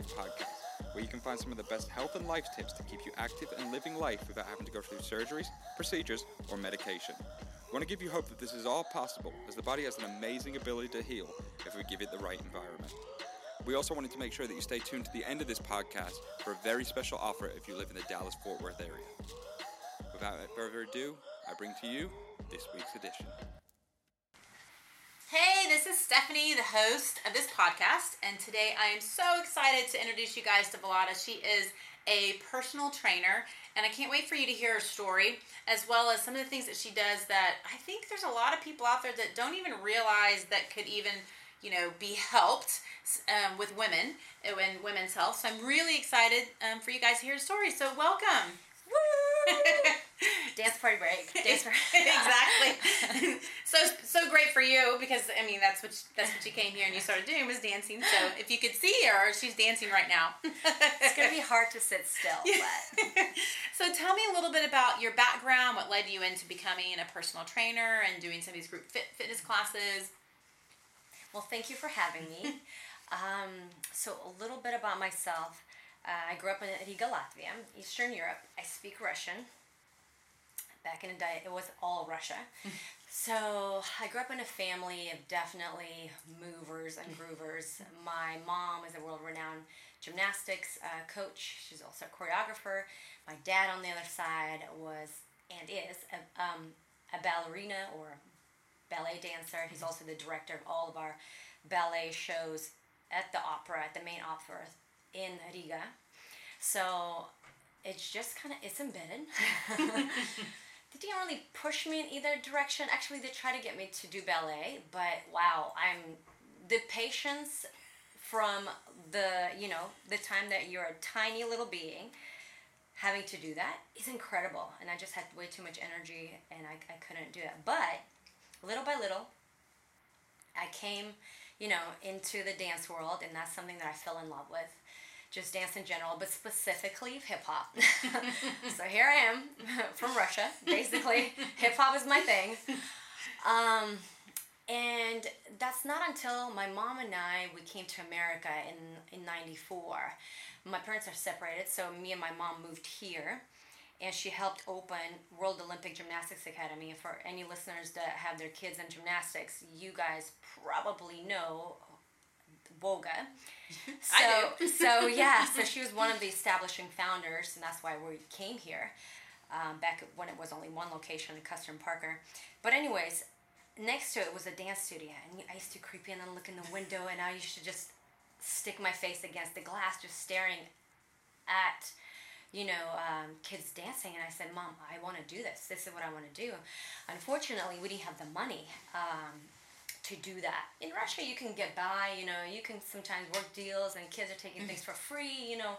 Life podcast, where you can find some of the best health and life tips to keep you active and living life without having to go through surgeries, procedures, or medication. We want to give you hope that this is all possible, as the body has an amazing ability to heal if we give it the right environment. We also wanted to make sure that you stay tuned to the end of this podcast for a very special offer if you live in the Dallas Fort Worth area. Without further ado, I bring to you this week's edition. Hey, this is Stephanie, the host of this podcast, and today I am so excited to introduce you guys to Vlada. She is a personal trainer, and I can't wait for you to hear her story, as well as some of the things that she does that I think there's a lot of people out there that don't even realize that could even, you know, be helped um, with women and women's health. So I'm really excited um, for you guys to hear her story. So welcome. Dance party break. Dance party. exactly. so so great for you because I mean that's what that's what you came here and you started doing was dancing. So if you could see her, she's dancing right now. it's gonna be hard to sit still. But. so tell me a little bit about your background. What led you into becoming a personal trainer and doing some of these group fit, fitness classes? Well, thank you for having me. um, so a little bit about myself. Uh, I grew up in Riga, Latvia, Eastern Europe. I speak Russian. Back in the day, it was all Russia. so I grew up in a family of definitely movers and groovers. My mom is a world renowned gymnastics uh, coach, she's also a choreographer. My dad, on the other side, was and is a, um, a ballerina or ballet dancer. He's also the director of all of our ballet shows at the opera, at the main opera in Riga. So it's just kind of it's embedded. they didn't really push me in either direction. Actually, they tried to get me to do ballet, but wow, I'm the patience from the you know the time that you're a tiny little being having to do that is incredible. And i just had way too much energy and i, I couldn't do it. But little by little i came you know into the dance world and that's something that i fell in love with just dance in general, but specifically hip hop. so here I am from Russia. Basically, hip hop is my thing. Um, and that's not until my mom and I we came to America in in '94. My parents are separated, so me and my mom moved here, and she helped open World Olympic Gymnastics Academy. For any listeners that have their kids in gymnastics, you guys probably know WOGA. So, so yeah, so she was one of the establishing founders, and that's why we came here um, back when it was only one location in and Parker. But anyways, next to it was a dance studio, and I used to creep in and look in the window, and I used to just stick my face against the glass, just staring at you know, um, kids dancing, and I said, "Mom, I want to do this. This is what I want to do." Unfortunately, we didn't have the money. Um, to do that. In Russia, you can get by, you know, you can sometimes work deals and kids are taking things for free, you know.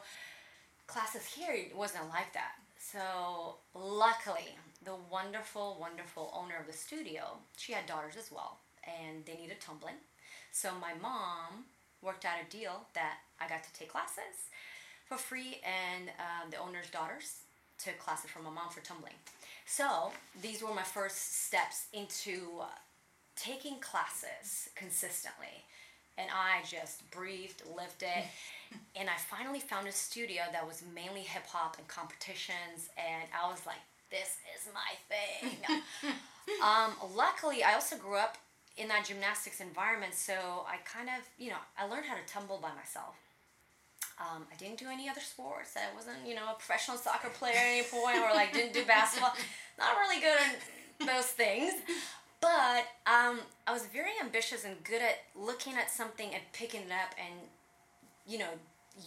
Classes here it wasn't like that. So, luckily, the wonderful, wonderful owner of the studio, she had daughters as well, and they needed tumbling. So, my mom worked out a deal that I got to take classes for free, and um, the owner's daughters took classes from my mom for tumbling. So, these were my first steps into uh, taking classes consistently and I just breathed, lived it. and I finally found a studio that was mainly hip hop and competitions, and I was like, this is my thing. um, luckily, I also grew up in that gymnastics environment, so I kind of, you know, I learned how to tumble by myself. Um, I didn't do any other sports. I wasn't, you know, a professional soccer player at any point, or like didn't do basketball. Not really good at those things. But um, I was very ambitious and good at looking at something and picking it up and, you know,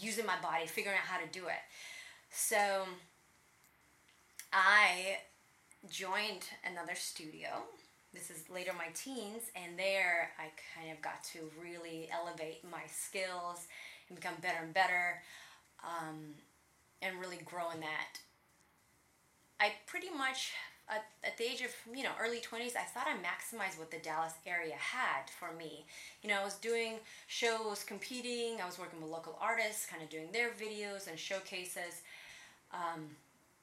using my body, figuring out how to do it. So I joined another studio. This is later my teens, and there I kind of got to really elevate my skills and become better and better um, and really grow in that. I pretty much at, at the age of you know early 20s i thought i maximized what the dallas area had for me. You know i was doing shows competing i was working with local artists kind of doing their videos and showcases um,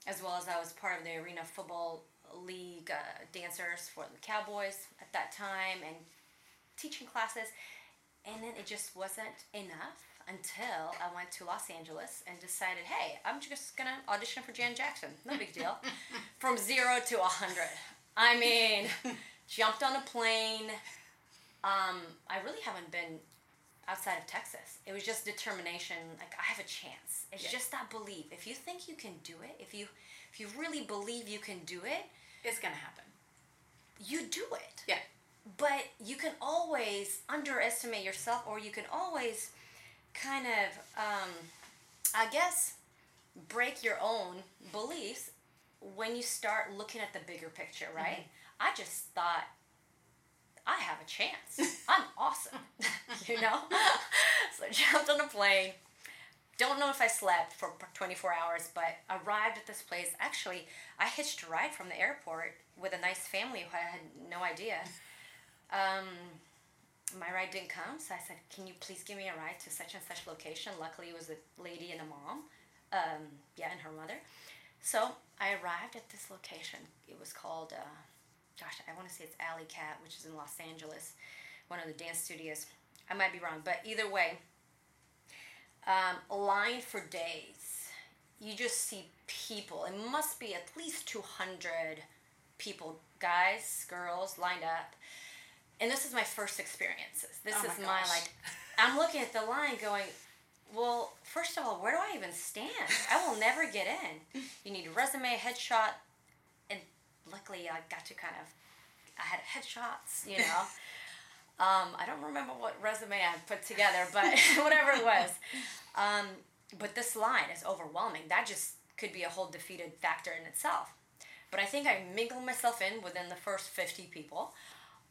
as well as i was part of the arena football league uh, dancers for the cowboys at that time and teaching classes. And then it just wasn't enough until I went to Los Angeles and decided, hey, I'm just gonna audition for Janet Jackson. No big deal. From zero to a hundred. I mean, jumped on a plane. Um, I really haven't been outside of Texas. It was just determination. Like I have a chance. It's just that belief. If you think you can do it, if you if you really believe you can do it, It's gonna happen. you do it. Yeah. But you can always underestimate yourself, or you can always kind of, um, I guess, break your own beliefs when you start looking at the bigger picture, right? I just thought, I have a chance. I'm awesome, you know? so I jumped on a plane. Don't know if I slept for 24 hours, but arrived at this place. Actually, I hitched a ride from the airport with a nice family who I had no idea. Um, my ride didn't come, so I said, "Can you please give me a ride to such and such location?" Luckily, it was a lady and a mom, um, yeah, and her mother. So I arrived at this location. It was called, uh, gosh, I want to say it's Alley Cat, which is in Los Angeles, one of the dance studios. I might be wrong, but either way, um, line for days. You just see people. It must be at least 200 people, guys, girls, lined up. And this is my first experiences. This Oh my is my, gosh. like, I'm looking at the line going, well, first of all, where do I even stand? I will never get in. You need a resume, headshot, and luckily I got to kind of, I had headshots, you know. Um, I don't remember what resume I put together, but whatever it was. Um, but this line is overwhelming. That just could be a whole defeated factor in itself. But I think I mingled myself in within the first 50 people.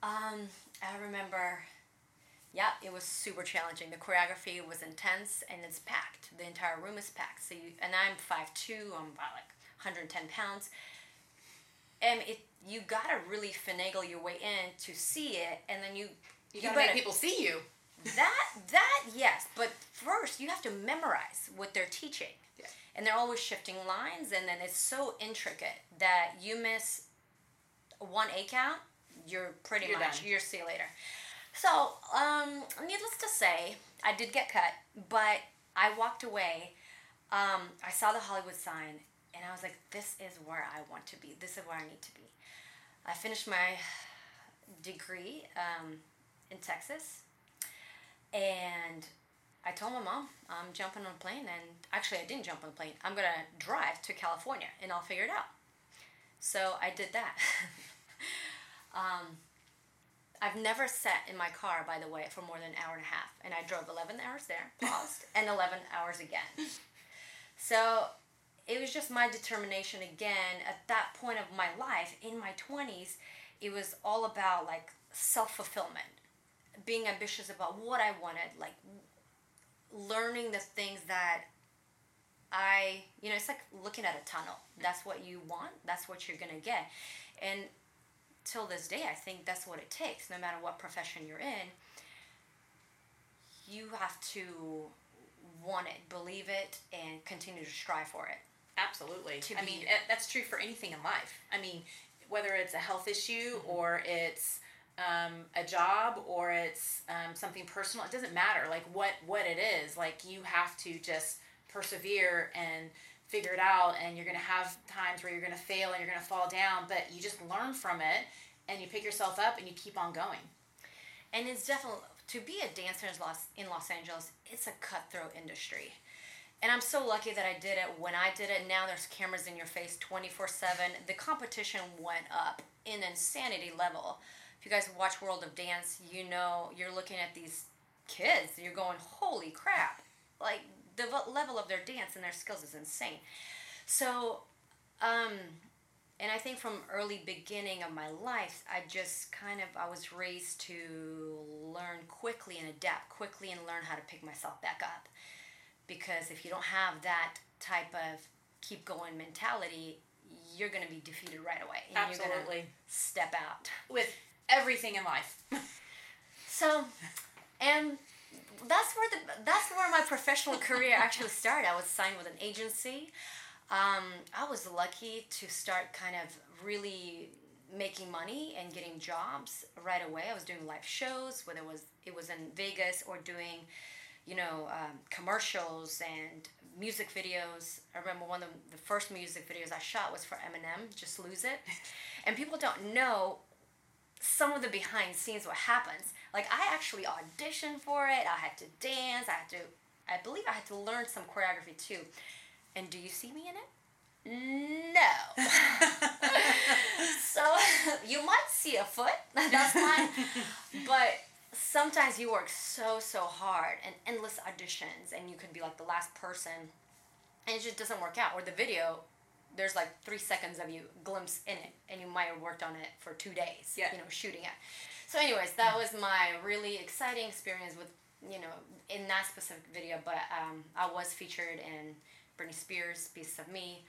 Um, I remember, yeah, it was super challenging. The choreography was intense and it's packed. The entire room is packed. So you, and I'm 5'2", I'm about like 110 pounds and it you gotta really finagle your way in to see it, and then you You gotta make people see you. that that yes, but first you have to memorize what they're teaching, Yeah. and they're always shifting lines, and then it's so intricate that you miss one A count, you're pretty You're much done. you're see you later. So, um, needless to say, I did get cut, but I walked away. Um, I saw the Hollywood sign, and I was like, "This is where I want to be. This is where I need to be." I finished my degree um, in Texas, and I told my mom I'm jumping on a plane, and actually I didn't jump on a plane. I'm gonna drive to California, and I'll figure it out. So I did that. um, I've never sat in my car, by the way, for more than an hour and a half, and I drove 11 hours there, paused, and 11 hours again. So it was just my determination again at that point of my life in my 20s it was all about like self-fulfillment. Being ambitious about what i wanted like learning the things that i you know it's like looking at a tunnel. That's what you want that's what you're gonna get. And till this day i think that's what it takes no matter what profession you're in you have to want it believe it and continue to strive for it Absolutely. I mean, that's true for anything in life. I mean, whether it's a health issue or it's um, a job or it's um, something personal, it doesn't matter. Like what what it is, like you have to just persevere and figure it out. And you're gonna have times where you're gonna fail and you're gonna fall down, but you just learn from it and you pick yourself up and you keep on going. and it's definitely to be a dancer in Los in Los Angeles. It's a cutthroat industry, and I'm so lucky that I did it when I did it. Now there's cameras in your face twenty four seven. The competition went up in insanity level. If you guys watch World of Dance, you know you're looking at these kids. You're going, holy crap! Like the level of their dance and their skills is insane. So, um, and I think from early beginning of my life, I just kind of I was raised to learn quickly and adapt quickly and learn how to pick myself back up. Because if you don't have that type of keep going mentality, you're gonna be defeated right away. And You're gonna Absolutely. step out. With everything in life. So, and that's where the that's where my professional career actually started. I was signed with an agency. Um, I was lucky to start kind of really making money and getting jobs right away. I was doing live shows, whether it was it was in Vegas or doing, you know, um, commercials and music videos. I remember one of the, the first music videos I shot was for Eminem, "Just Lose It," and people don't know some of the behind scenes what happens. Like I actually auditioned for it. I had to dance. I had to. I believe I had to learn some choreography too. And do you see me in it? No. so you might see a foot. That's fine. but sometimes you work so so hard and endless auditions, and you could be like the last person, and it just doesn't work out. Or the video, there's like three seconds of you glimpse in it, and you might have worked on it for two days. Yeah. You know, shooting it. So, anyways, that was my really exciting experience with you know in that specific video. But um, I was featured in Britney Spears' "Piece of Me."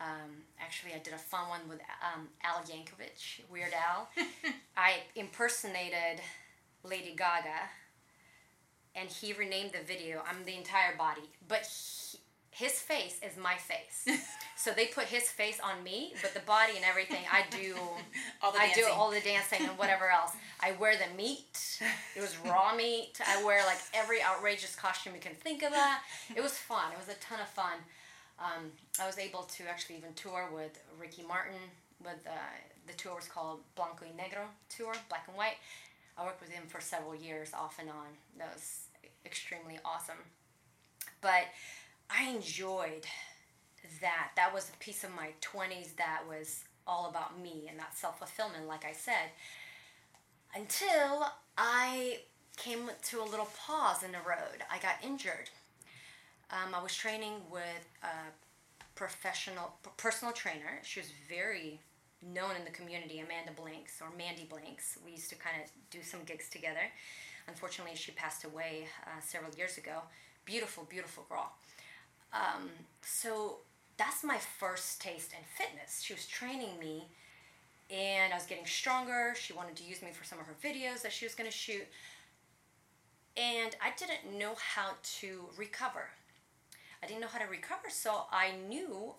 Um, actually, I did a fun one with um, Al Yankovic, Weird Al. I impersonated Lady Gaga, and he renamed the video. I'm the entire body, but he, his face is my face. so they put his face on me, but the body and everything, I do. All the I do dancing. all the dancing and whatever else. I wear the meat. It was raw meat. I wear like every outrageous costume you can think of. That it was fun. It was a ton of fun. Um, I was able to actually even tour with Ricky Martin. With uh, the tour was called Blanco y Negro tour, black and white. I worked with him for several years, off and on. That was extremely awesome. But I enjoyed that. That was a piece of my twenties that was all about me and that self fulfillment, like I said. Until I came to a little pause in the road. I got injured. Um, I was training with a professional, personal trainer. She was very known in the community, Amanda Blanks or Mandy Blanks. We used to kind of do some gigs together. Unfortunately, she passed away uh, several years ago. Beautiful, beautiful girl. Um, so that's my first taste in fitness. She was training me, and I was getting stronger. She wanted to use me for some of her videos that she was going to shoot. And I didn't know how to recover. I didn't know how to recover, so I knew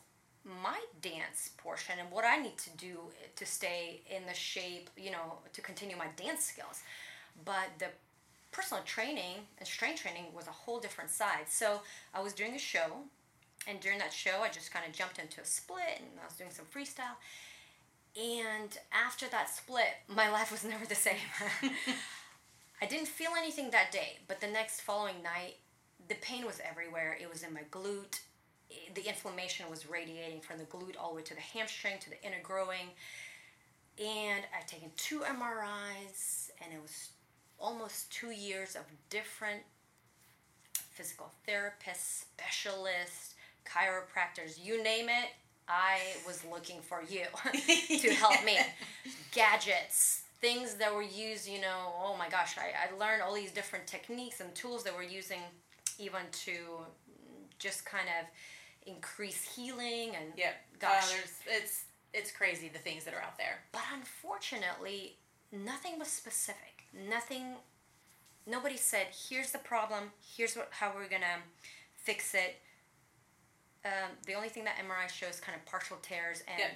my dance portion and what I need to do to stay in the shape, you know, to continue my dance skills. But the personal training and strength training was a whole different side. So I was doing a show, and during that show, I just kind of jumped into a split and I was doing some freestyle. And after that split, my life was never the same. I didn't feel anything that day, but the next following night, the pain was everywhere. It was in my glute. I- The inflammation was radiating from the glute all the way to the hamstring, to the inner groin. And I'd taken two MRIs, and it was almost two years of different physical therapists, specialists, chiropractors, you name it. I was looking for you to help me. Gadgets, things that were used, you know, oh my gosh, I, I learned all these different techniques and tools that we're using even to just kind of increase healing and Yeah. gosh. Uh, it's it's crazy the things that are out there. But unfortunately, nothing was specific. Nothing. Nobody said, "Here's the problem. Here's what how we're gonna fix it." Um, the only thing that MRI shows kind of partial tears, and Yep.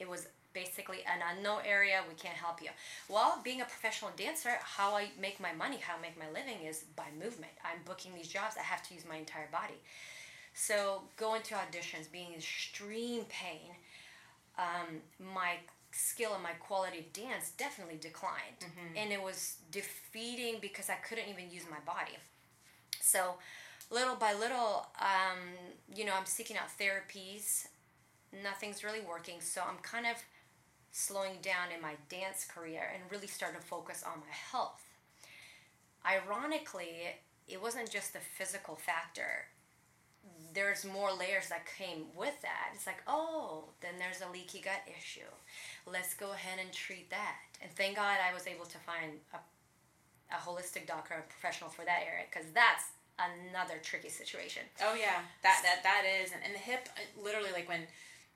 it was basically an unknown area. We can't help you. Well, being a professional dancer, how I make my money, how I make my living is by movement. I'm booking these jobs. I have to use my entire body. So going to auditions, being in extreme pain, um, my skill and my quality of dance definitely declined. And it was defeating because I couldn't even use my body. So, little by little, um, you know, I'm seeking out therapies. Nothing's really working. So, I'm kind of slowing down in my dance career and really starting to focus on my health. Ironically, it wasn't just the physical factor there's more layers that came with that. It's like, oh, then there's a leaky gut issue. Let's go ahead and treat that. And thank God I was able to find a, a holistic doctor, a professional for that area, because that's another tricky situation. Oh yeah, that that that is, and, and the hip, uh, literally, like when,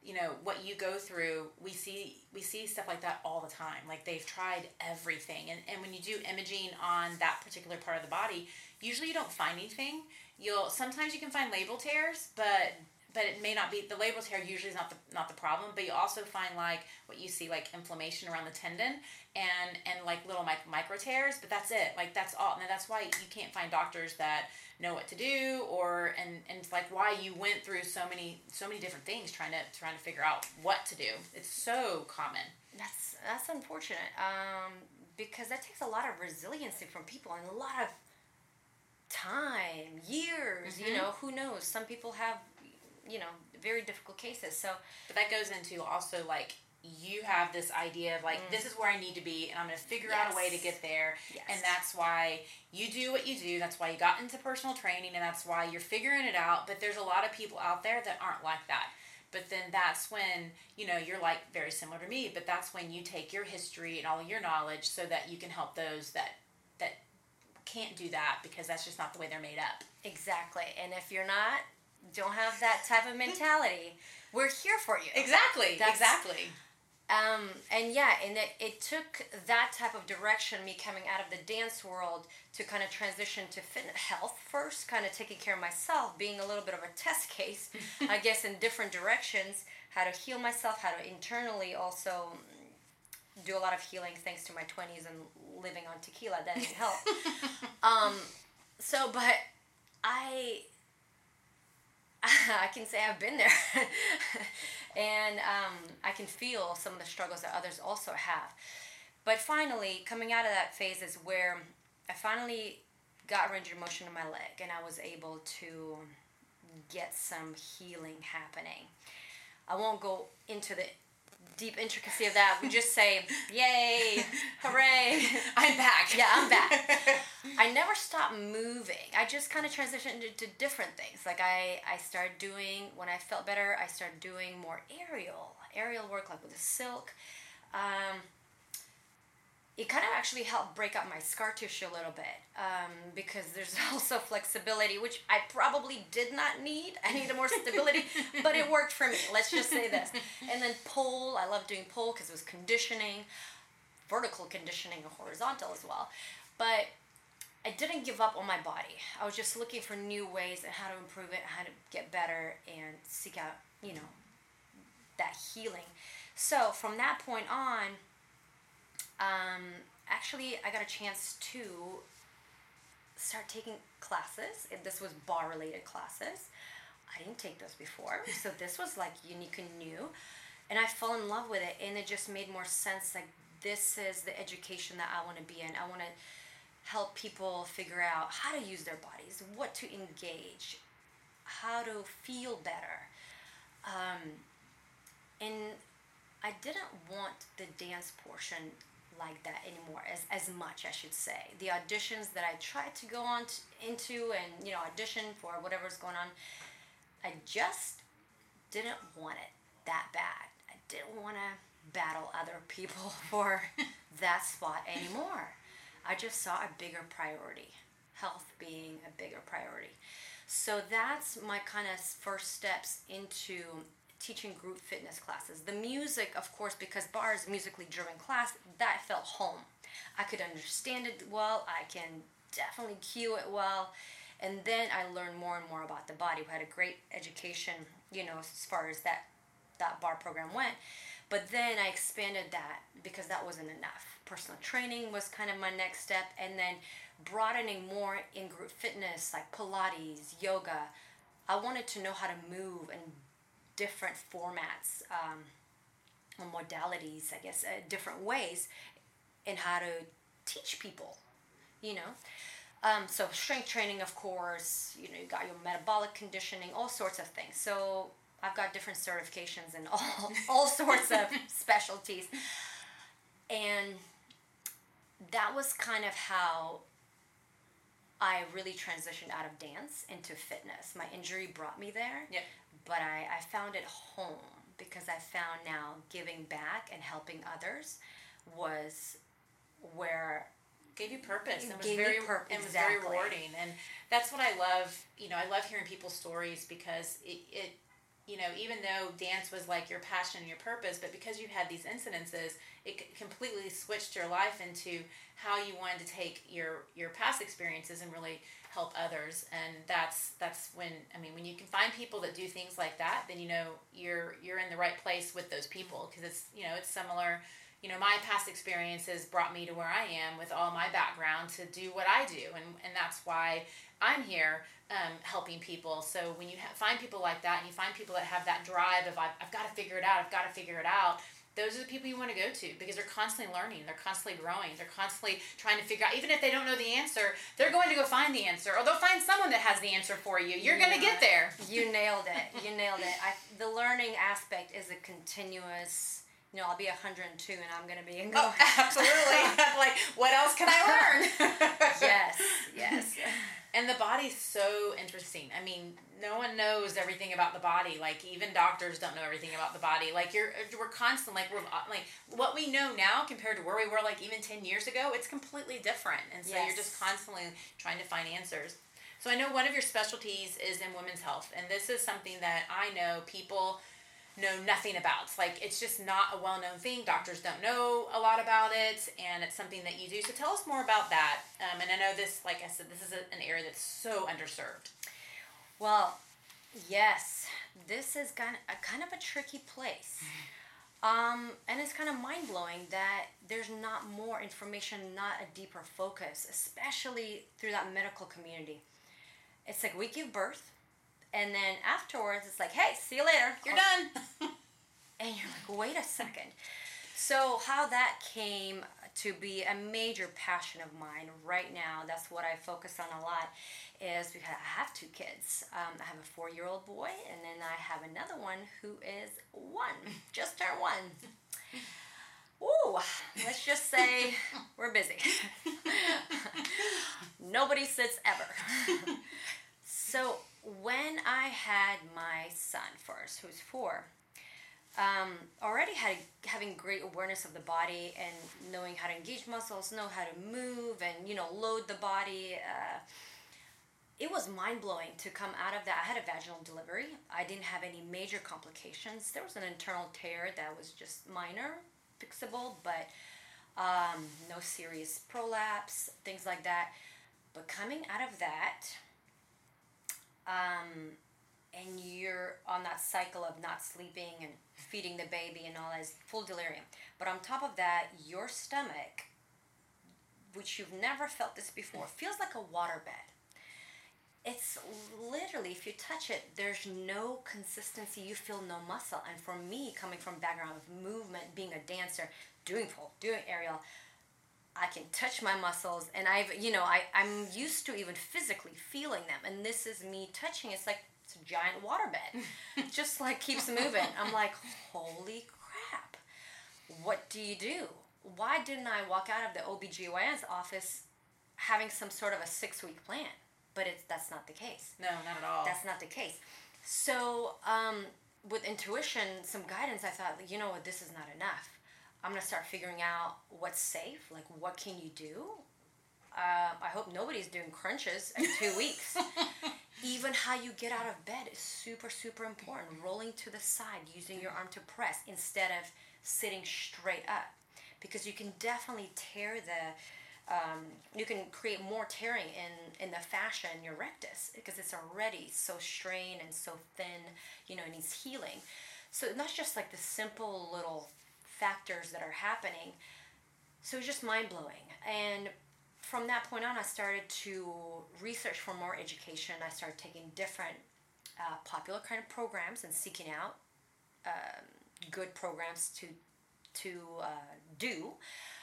you know, what you go through, we see we see stuff like that all the time. Like they've tried everything, and and when you do imaging on that particular part of the body, usually you don't find anything. You'll sometimes you can find labral tears, but but it may not be the labral tear usually is not the not the problem but you also find like what you see like inflammation around the tendon and and like little mic- micro tears but that's it like that's all and that's why you can't find doctors that know what to do or and and it's like why you went through so many so many different things trying to trying to figure out what to do it's so common That's that's unfortunate. Um, because that takes a lot of resiliency from people and a lot of time, years. You Mhm. know, who knows? Some people have, you know, very difficult cases. So but that goes into also like you have this idea of like this is where I need to be and I'm going to figure out a way to get there Yes. and that's why you do what you do that's why you got into personal training and that's why you're figuring it out but there's a lot of people out there that aren't like that but then that's when you know you're like very similar to me but that's when you take your history and all your knowledge so that you can help those that that can't do that because that's just not the way they're made up exactly. And if you're not, don't have that type of mentality, we're here for you. exactly That's- exactly Um, and yeah, and it, it took that type of direction, me coming out of the dance world to kind of transition to fitness health first, kind of taking care of myself, being a little bit of a test case, I guess, in different directions, how to heal myself, how to internally also do a lot of healing thanks to my 20s and living on tequila. That didn't help. um, so, but I I can say I've been there. and um, I can feel some of the struggles that others also have. But finally, coming out of that phase is where I finally got range of motion in my leg and I was able to get some healing happening. I won't go into the deep intricacy of that. We just say, yay, hooray. i'm back Yeah, I'm back. I never stopped moving. I just kind of transitioned into different things. Like I, I started doing when I felt better. I started doing more aerial, aerial work, like with the silk. Um, it kind of actually helped break up my scar tissue a little bit um, because there's also flexibility, which I probably did not need. I needed more stability, but it worked for me. Let's just say this. And then pole, I love doing pole because it was conditioning, vertical conditioning, and horizontal as well. But I didn't give up on my body. I was just looking for new ways and how to improve it, how to get better, and seek out, you know, that healing. So from that point on, um, actually, I got a chance to start taking classes. And This was barre related classes. I didn't take those before, so this was like unique and new. And I fell in love with it, and it just made more sense. Like, this is the education that I want to be in. I want to help people figure out how to use their bodies, what to engage, how to feel better. Um, and I didn't want the dance portion like that anymore as, as much I should say. The auditions that I tried to go on t- into and you know audition for whatever's going on I just didn't want it that bad. I didn't want to battle other people for that spot anymore. I just saw a bigger priority health being a bigger priority. So that's my kind of first steps into teaching group fitness classes. The music, of course, because barre is musically driven class, that felt home. I could understand it well. I can definitely cue it well. And then I learned more and more about the body. We had a great education, you know, as far as that that barre program went. But then I expanded that because that wasn't enough. Personal training was kind of my next step, and then broadening more in group fitness like Pilates, yoga. I wanted to know how to move in different formats um, or modalities, I guess, uh, different ways, in how to teach people, you know. Um, so strength training, of course, you know, you got your metabolic conditioning, all sorts of things. So I've got different certifications and all all sorts of specialties, and that was kind of how I really transitioned out of dance into fitness. My injury brought me there, Yep. But I, I found it home because I found now giving back and helping others was where gave you purpose. It was very pur- it was very rewarding, and that's what I love. You know, I love hearing people's stories because it, it you know, even though dance was like your passion and your purpose, but because you had these incidences, it completely switched your life into how you wanted to take your your past experiences and really help others. And that's that's when I mean, when you can find people that do things like that, then you know you're you're in the right place with those people because it's you know it's similar. You know, my past experiences brought me to where I am with all my background to do what I do, and and that's why I'm here um, helping people. So when you ha- find people like that and you find people that have that drive of I've, I've got to figure it out, I've got to figure it out, those are the people you want to go to because they're constantly learning, they're constantly growing, they're constantly trying to figure out. Even if they don't know the answer, they're going to go find the answer, or they'll find someone that has the answer for you. You're going to get there. You nailed it. You nailed it. I, the learning aspect is a continuous. You know, I'll be 102 and I'm gonna be in Oh, absolutely. like, what else can I learn? yes, yes. And the body's so interesting. I mean, no one knows everything about the body. Like even doctors don't know everything about the body. Like you're, we're constant. Like we're like what we know now compared to where we were like even ten years ago. It's completely different. And so you're just constantly trying to find answers. So I know one of your specialties is in women's health, and this is something that I know people know nothing about. Like it's just not a well-known thing. Doctors don't know a lot about it, and it's something that you do. So tell us more about that. Um, and I know this, like I said, this is a, an area that's so underserved. Well, yes, this is kind of a kind of a tricky place. Um, and it's kind of mind blowing that there's not more information, not a deeper focus, especially through that medical community. It's like we give birth, and then afterwards, it's like, hey, see you later. You're done. And you're like, wait a second. So, how that came to be a major passion of mine right now, that's what I focus on a lot, is because I have two kids. Um, I have a four year old boy, and then I have another one who is one, just turned one. Ooh, let's just say we're busy. Nobody sits ever. so, when I had my son first, who's four, um, already had having great awareness of the body and knowing how to engage muscles, know how to move, and you know load the body. Uh, it was mind blowing to come out of that. I had a vaginal delivery. I didn't have any major complications. There was an internal tear that was just minor, fixable, but um, no serious prolapse, things like that. But coming out of that, um, and you're on that cycle of not sleeping and feeding the baby and all that is full delirium. But on top of that, your stomach, which you've never felt this before, feels like a waterbed. It's literally, if you touch it, there's no consistency. You feel no muscle. And for me, coming from background of movement, being a dancer, doing pole, doing aerial, I can touch my muscles and I've you know I, I'm used to even physically feeling them and this is me touching it's like it's a giant waterbed It just like keeps moving. I'm like holy crap. What do you do? Why didn't I walk out of the OBGYN's office having some sort of a six week plan? But it's that's not the case. No, not at all. that's not the case. So, um, with intuition, some guidance, I thought, you know what, this is not enough. I'm gonna start figuring out what's safe. Like, what can you do? Uh, I hope nobody's doing crunches in two weeks. Even how you get out of bed is super, super important. Rolling to the side, using your arm to press instead of sitting straight up, because you can definitely tear the um, you can create more tearing in in the fascia in your rectus because it's already so strained and so thin you know it needs healing so not just like the simple little factors that are happening so it's just mind-blowing and from that point on i started to research for more education i started taking different uh, popular kind of programs and seeking out um, good programs to to uh, do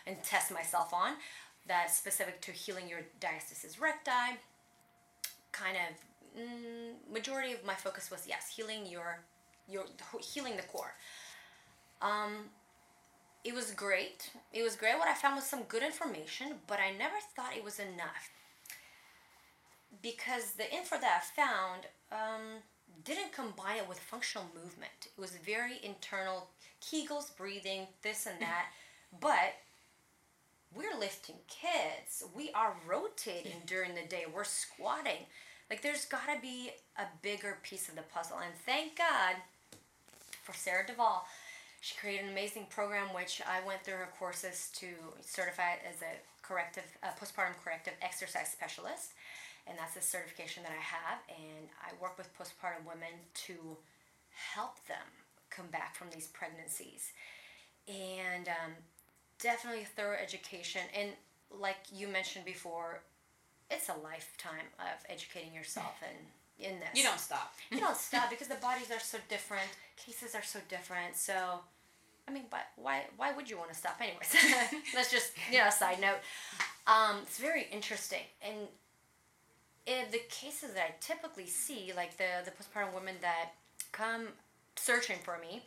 and test myself on that's specific to healing your diastasis recti. Kind of mm, majority of my focus was yes, healing your your healing the core. Um, it was great. It was great. What I found was some good information, but I never thought it was enough because the info that I found um, didn't combine it with functional movement. It was very internal, Kegels, breathing, this and that, but we're lifting kids. We are rotating during the day. We're squatting. Like there's got to be a bigger piece of the puzzle. And thank God for Sarah Duvall. She created an amazing program which I went through her courses to certify as a corrective uh, postpartum corrective exercise specialist. And that's the certification that I have and I work with postpartum women to help them come back from these pregnancies. And um, definitely a thorough education and like you mentioned before, it's a lifetime of educating yourself and in this. You don't stop. you don't stop because the bodies are so different, cases are so different. So, I mean, but why why would you want to stop anyways? That's just you know a side note. Um, it's very interesting and. In the cases that I typically see, like the, the postpartum women that come searching for me,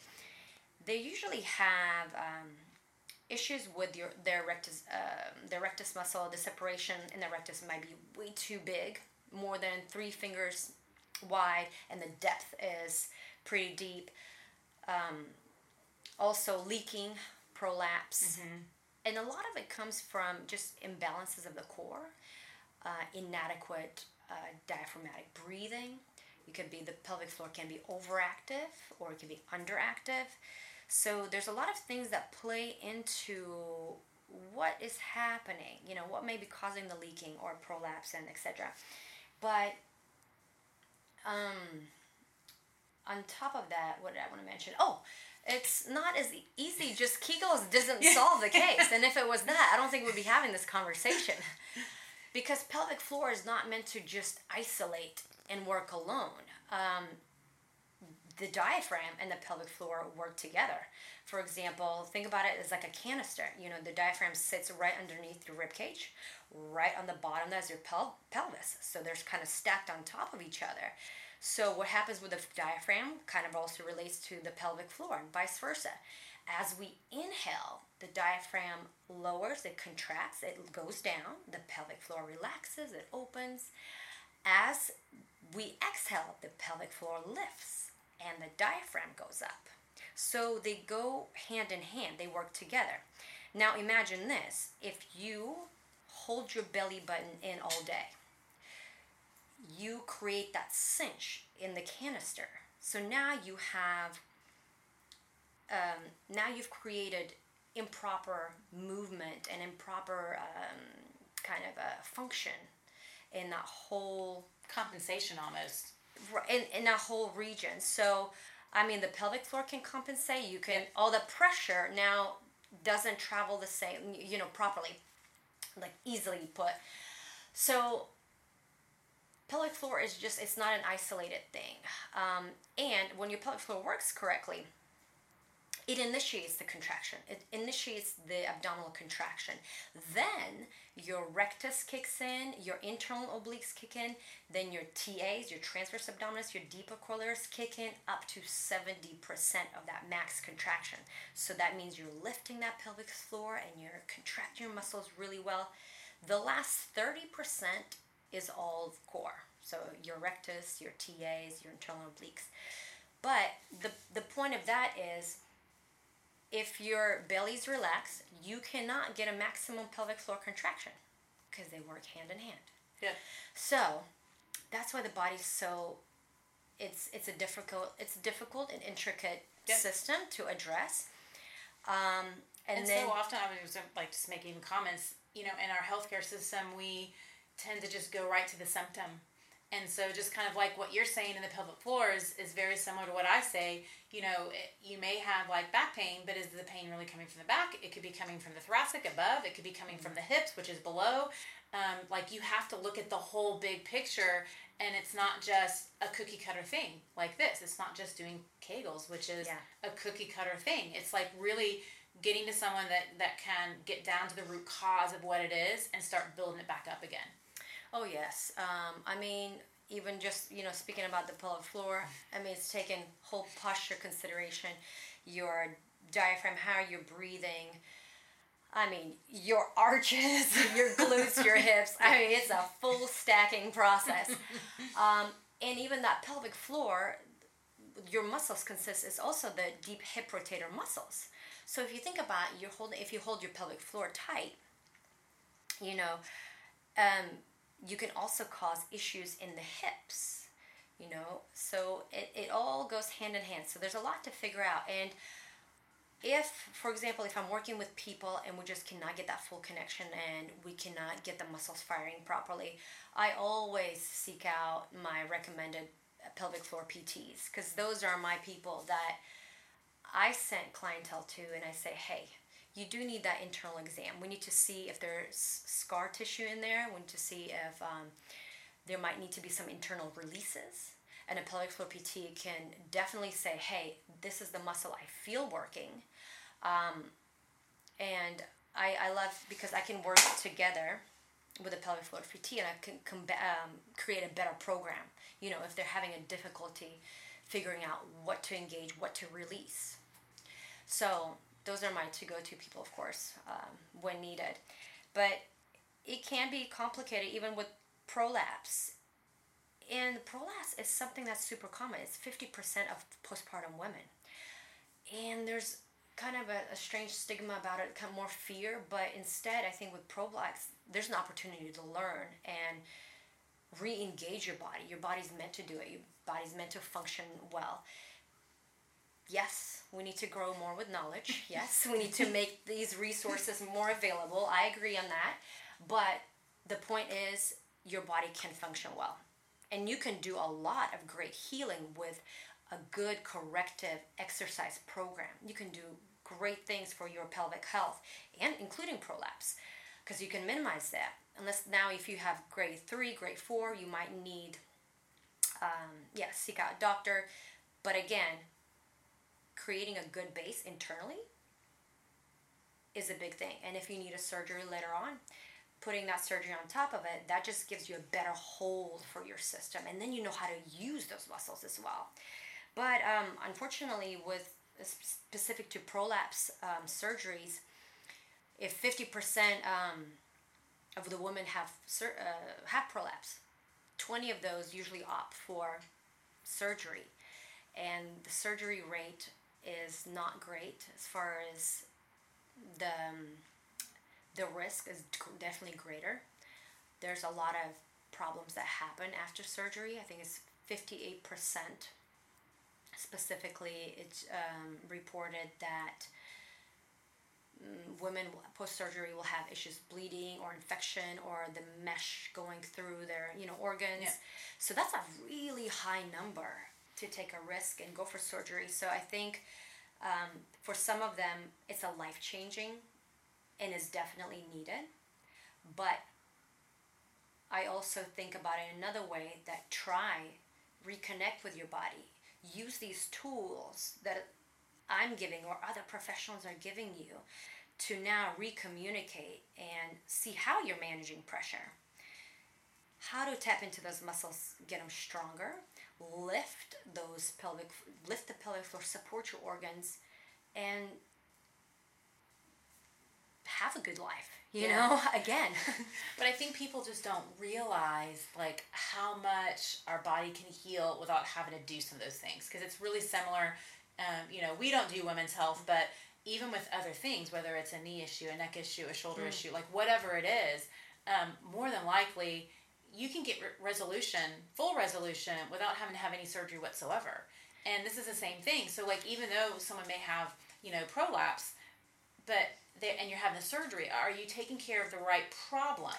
they usually have um, issues with your their rectus uh, their rectus muscle. The separation in the rectus might be way too big, more than three fingers wide, and the depth is pretty deep. Um, also, leaking, prolapse, and a lot of it comes from just imbalances of the core, uh, inadequate uh, diaphragmatic breathing. You could be the pelvic floor can be overactive or it can be underactive. So there's a lot of things that play into what is happening, you know, what may be causing the leaking or prolapse and etc. But um, on top of that, what did I want to mention? Oh, it's not as easy. Just Kegels doesn't solve the case. And if it was that, I don't think we'd be having this conversation. Because pelvic floor is not meant to just isolate and work alone. Um, the diaphragm and the pelvic floor work together. For example, think about it as like a canister. You know, the diaphragm sits right underneath your rib cage, right on the bottom that's your pel- pelvis. So they're kind of stacked on top of each other. So what happens with the diaphragm kind of also relates to the pelvic floor and vice versa. As we inhale, the diaphragm lowers, it contracts, it goes down, the pelvic floor relaxes, it opens. As we exhale, the pelvic floor lifts and the diaphragm goes up. So they go hand in hand, they work together. Now imagine this if you hold your belly button in all day, you create that cinch in the canister. So now you have, um, now you've created improper movement and improper um, kind of a function in that whole Compensation almost. In, in that whole region. So, I mean, the pelvic floor can compensate. You can all the pressure now doesn't travel the same, you know, properly, like easily put. So, pelvic floor is just it's not an isolated thing. Um, and when your pelvic floor works correctly, it initiates the contraction. It initiates the abdominal contraction. Then your rectus kicks in, your internal obliques kick in, then your TAs, your transverse abdominis, your deeper corollaries kick in up to 70% of that max contraction. So that means you're lifting that pelvic floor and you're contracting your muscles really well. The last 30% is all core. So your rectus, your TAs, your internal obliques. But the, the point of that is if your belly's relaxed, you cannot get a maximum pelvic floor contraction because they work hand in hand. Yeah. So that's why the body's so it's it's a difficult it's a difficult and intricate Yep. system to address. Um, and, And, then so often I was like just making comments, you know, in our healthcare system, we tend to just go right to the symptom. And so just kind of like what you're saying in the pelvic floor is, is very similar to what I say. You know, it, you may have like back pain, but is the pain really coming from the back? It could be coming from the thoracic above. It could be coming from the hips, which is below. Um, like you have to look at the whole big picture and it's not just a cookie cutter thing like this. It's not just doing Kegels, which is Yeah. a cookie cutter thing. It's like really getting to someone that, that can get down to the root cause of what it is and start building it back up again. Oh yes. Um, I mean, even just you know speaking about the pelvic floor. I mean, it's taken whole posture consideration, your diaphragm, how you're breathing. I mean, your arches, your glutes, your hips. I mean, it's a full stacking process. Um, and even that pelvic floor, your muscles consist is also the deep hip rotator muscles. So if you think about you're holding, if you hold your pelvic floor tight, you know, um, you can also cause issues in the hips, you know. So it, it all goes hand in hand. So there's a lot to figure out. And if, for example, if I'm working with people and we just cannot get that full connection and we cannot get the muscles firing properly, I always seek out my recommended pelvic floor PTs because those are my people that I sent clientele to and I say, hey, you do need that internal exam. We need to see if there's scar tissue in there. We need to see if um, there might need to be some internal releases. And a pelvic floor PT can definitely say, hey, this is the muscle I feel working. Um, and I, I love because I can work together with a pelvic floor PT and I can um, create a better program. You know, if they're having a difficulty figuring out what to engage, what to release. So those are my to go to people, of course, um, when needed. But it can be complicated even with prolapse. And prolapse is something that's super common. It's 50% of postpartum women. And there's kind of a, a, strange stigma about it, kind of more fear, but instead, I think with prolapse, there's an opportunity to learn and re engage your body. Your body's meant to do it, your body's meant to function well yes, we need to grow more with knowledge. Yes, we need to make these resources more available. I agree on that. But the point is, your body can function well. And you can do a lot of great healing with a good corrective exercise program. You can do great things for your pelvic health and including prolapse because you can minimize that. Unless now, if you have grade three, grade four, you might need, um, yeah, seek out a doctor. But again, creating a good base internally is a big thing. And if you need a surgery later on, putting that surgery on top of it, that just gives you a better hold for your system. And then you know how to use those muscles as well. But um, unfortunately, with specific to prolapse um, surgeries, if 50% um, of the women have, uh, have prolapse, 20 of those usually opt for surgery. And the surgery rate is not great as far as the um, the risk is definitely greater. There's a lot of problems that happen after surgery. I think it's 58% specifically it's um, reported that mm, women post surgery will have issues bleeding or infection or the mesh going through their you know organs yeah. so that's a really high number to take a risk and go for surgery. So I think um, for some of them, it's a life changing and is definitely needed. But I also think about it another way that try reconnect with your body. Use these tools that I'm giving or other professionals are giving you to now recommunicate and see how you're managing pressure. How to tap into those muscles, get them stronger, lift those pelvic lift the pelvic floor support your organs and have a good life you yeah. know again but i think people just don't realize like how much our body can heal without having to do some of those things because it's really similar um, you know we don't do women's health but even with other things whether it's a knee issue a neck issue a shoulder mm. issue like whatever it is um, more than likely you can get re- resolution, full resolution, without having to have any surgery whatsoever. And this is the same thing. So, like, even though someone may have, you know, prolapse, but they, and you're having the surgery, are you taking care of the right problem?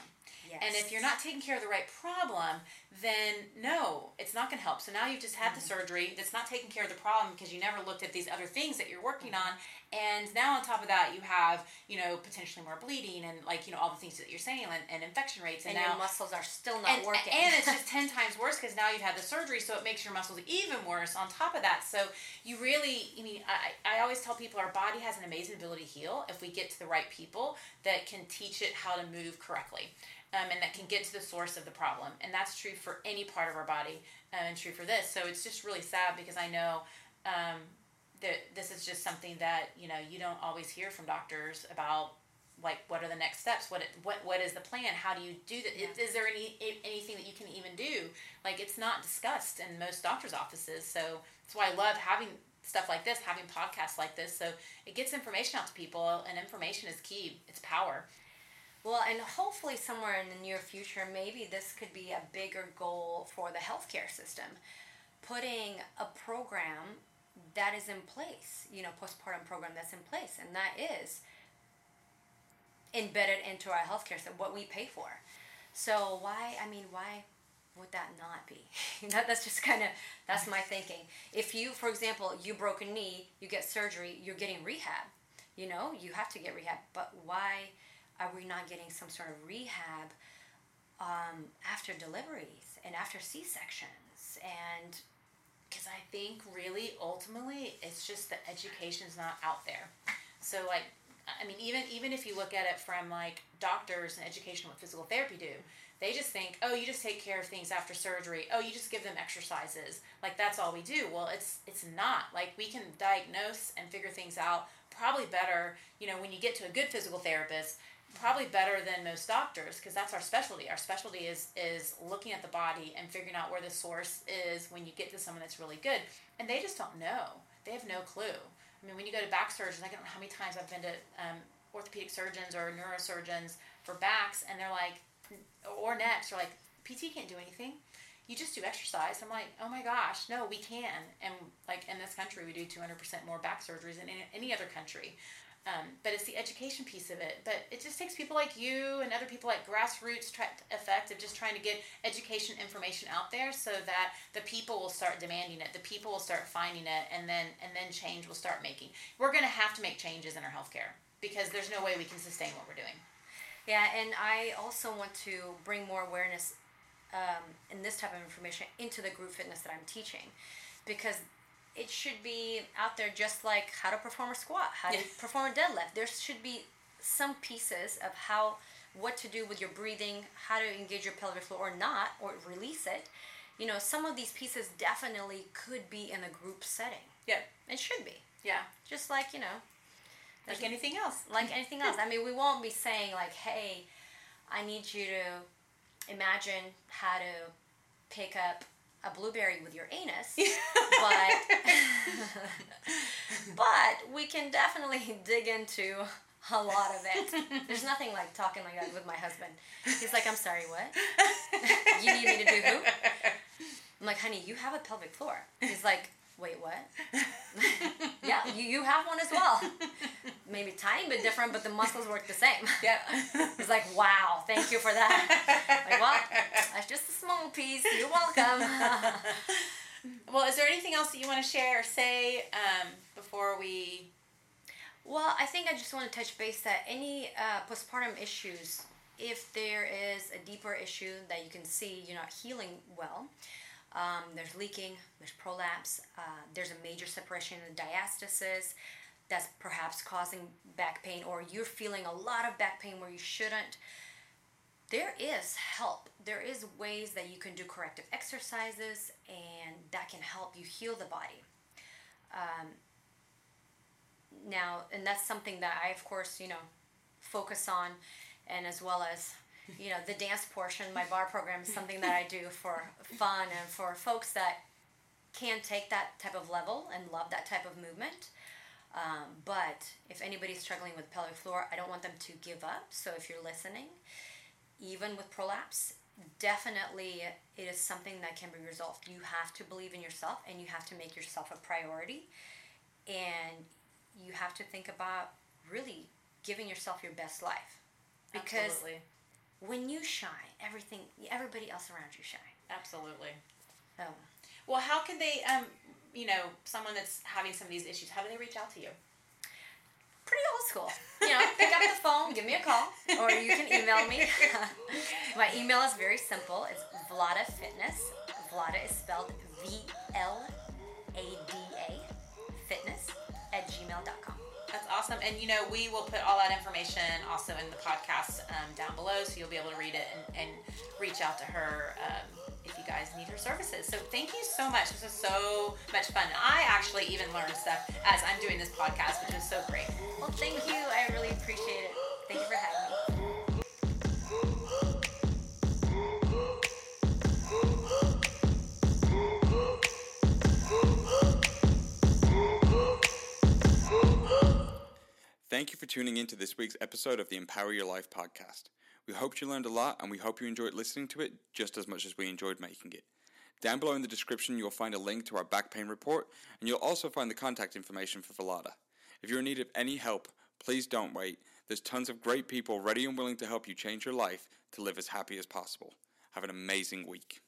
Yes. And if you're not taking care of the right problem, then no, it's not going to help. So now you've just had mm-hmm. the surgery that's not taking care of the problem because you never looked at these other things that you're working mm-hmm. on. And now on top of that, you have, you know, potentially more bleeding and like, you know, all the things that you're saying and, and infection rates. And, and now, your muscles are still not and, working. And it's just 10 times worse because now you've had the surgery. So it makes your muscles even worse on top of that. So you really, I mean, I, I always tell people our body has an amazing ability to heal if we get to the right people that can teach it how to move correctly um, and that can get to the source of the problem. And that's true for any part of our body um, and true for this. So it's just really sad because I know um, that this is just something that, you know, you don't always hear from doctors about like what are the next steps? What what what is the plan? How do you do that yeah. is, is there any anything that you can even do? Like it's not discussed in most doctors offices. So that's why i love having stuff like this having podcasts like this. So it gets information out to people and information is key. It's power Well, and hopefully somewhere in the near future, maybe this could be a bigger goal for the healthcare system. Putting a program that is in place, you know, postpartum program that's in place, and that is embedded into our healthcare system, what we pay for. So why, I mean, why would that not be? that, that's just kind of, that's my thinking. If you, for example, you broke a knee, you get surgery, you're getting rehab. You know, you have to get rehab, but why are we not getting some sort of rehab um, after deliveries and after C-sections and because I think really ultimately it's just the education's not out there. So like I mean even even if you look at it from like doctors and education what physical therapy do, they just think, "Oh, you just take care of things after surgery. Oh, you just give them exercises. Like that's all we do." Well, it's it's not. Like we can diagnose and figure things out probably better, you know, when you get to a good physical therapist probably better than most doctors because that's our specialty. Our specialty is is looking at the body and figuring out where the source is when you get to someone that's really good. And they just don't know. They have no clue. I mean, when you go to back surgeons, I don't know how many times I've been to um, orthopedic surgeons or neurosurgeons for backs, and they're like, or necks, are like, PT can't do anything. You just do exercise. I'm like, oh my gosh, no, we can. And like in this country, we do 200% more back surgeries than any other country. Um, but it's the education piece of it. But it just takes people like you and other people like grassroots tra- effect of just trying to get education information out there so that the people will start demanding it, the people will start finding it, and then and then change will start making. We're going to have to make changes in our healthcare because there's no way we can sustain what we're doing. Yeah, and I also want to bring more awareness um, in this type of information into the group fitness that I'm teaching because it should be out there just like how to perform a squat, how to perform a deadlift. There should be some pieces of how what to do with your breathing, how to engage your pelvic floor or not, or release it. You know, some of these pieces definitely could be in a group setting. Yeah. It should be. Yeah. Just like, you know, like anything else. Like anything else. I mean, we won't be saying like, "Hey, I need you to imagine how to pick up a blueberry with your anus, but but we can definitely dig into a lot of it. There's nothing like talking like that with my husband. He's like, I'm sorry, what? you need me to do who? I'm like, honey, you have a pelvic floor. He's like, wait, what? yeah, you, you have one as well. Maybe tiny bit different, but the muscles work the same. Yeah. it's like, wow, thank you for that. Like, well, that's just a small piece. You're welcome. well, is there anything else that you want to share or say um, before we? Well, I think I just want to touch base that any uh, postpartum issues, if there is a deeper issue that you can see you're not healing well, um, there's leaking, there's prolapse, uh, there's a major separation in the diastasis that's perhaps causing back pain, or you're feeling a lot of back pain where you shouldn't. There is help. There is ways that you can do corrective exercises, and that can help you heal the body. Um, now, and that's something that I, of course, you know, focus on, and as well as you know the dance portion my barre program is something that i do for fun and for folks that can take that type of level and love that type of movement. Um, but if anybody's struggling with pelvic floor i don't want them to give up. So if you're listening even with prolapse definitely it is something that can be resolved. You have to believe in yourself and you have to make yourself a priority. And you have to think about really giving yourself your best life. Because Absolutely. When you shine, everything, everybody else around you shine. Absolutely. So, Well, how can they, um, you know, someone that's having some of these issues, how do they reach out to you? pretty old school. You know, pick up the phone, give me a call, or you can email me. My email is very simple. It's Vlada Fitness. Vlada is spelled V L A D A Fitness at gmail.com. That's awesome. And, you know, we will put all that information also in the podcast um, down below so you'll be able to read it and, and reach out to her um, if you guys need her services. So thank you so much. This was so much fun. I actually even learned stuff as I'm doing this podcast, which is so great. Well, thank you. I really appreciate it. Thank you for having me. Thank you for tuning in to this week's episode of the Empower Your Life podcast. We hope you learned a lot and we hope you enjoyed listening to it just as much as we enjoyed making it. Down below in the description, you'll find a link to our back pain report and you'll also find the contact information for Velada. If you're in need of any help, please don't wait. There's tons of great people ready and willing to help you change your life to live as happy as possible. Have an amazing week.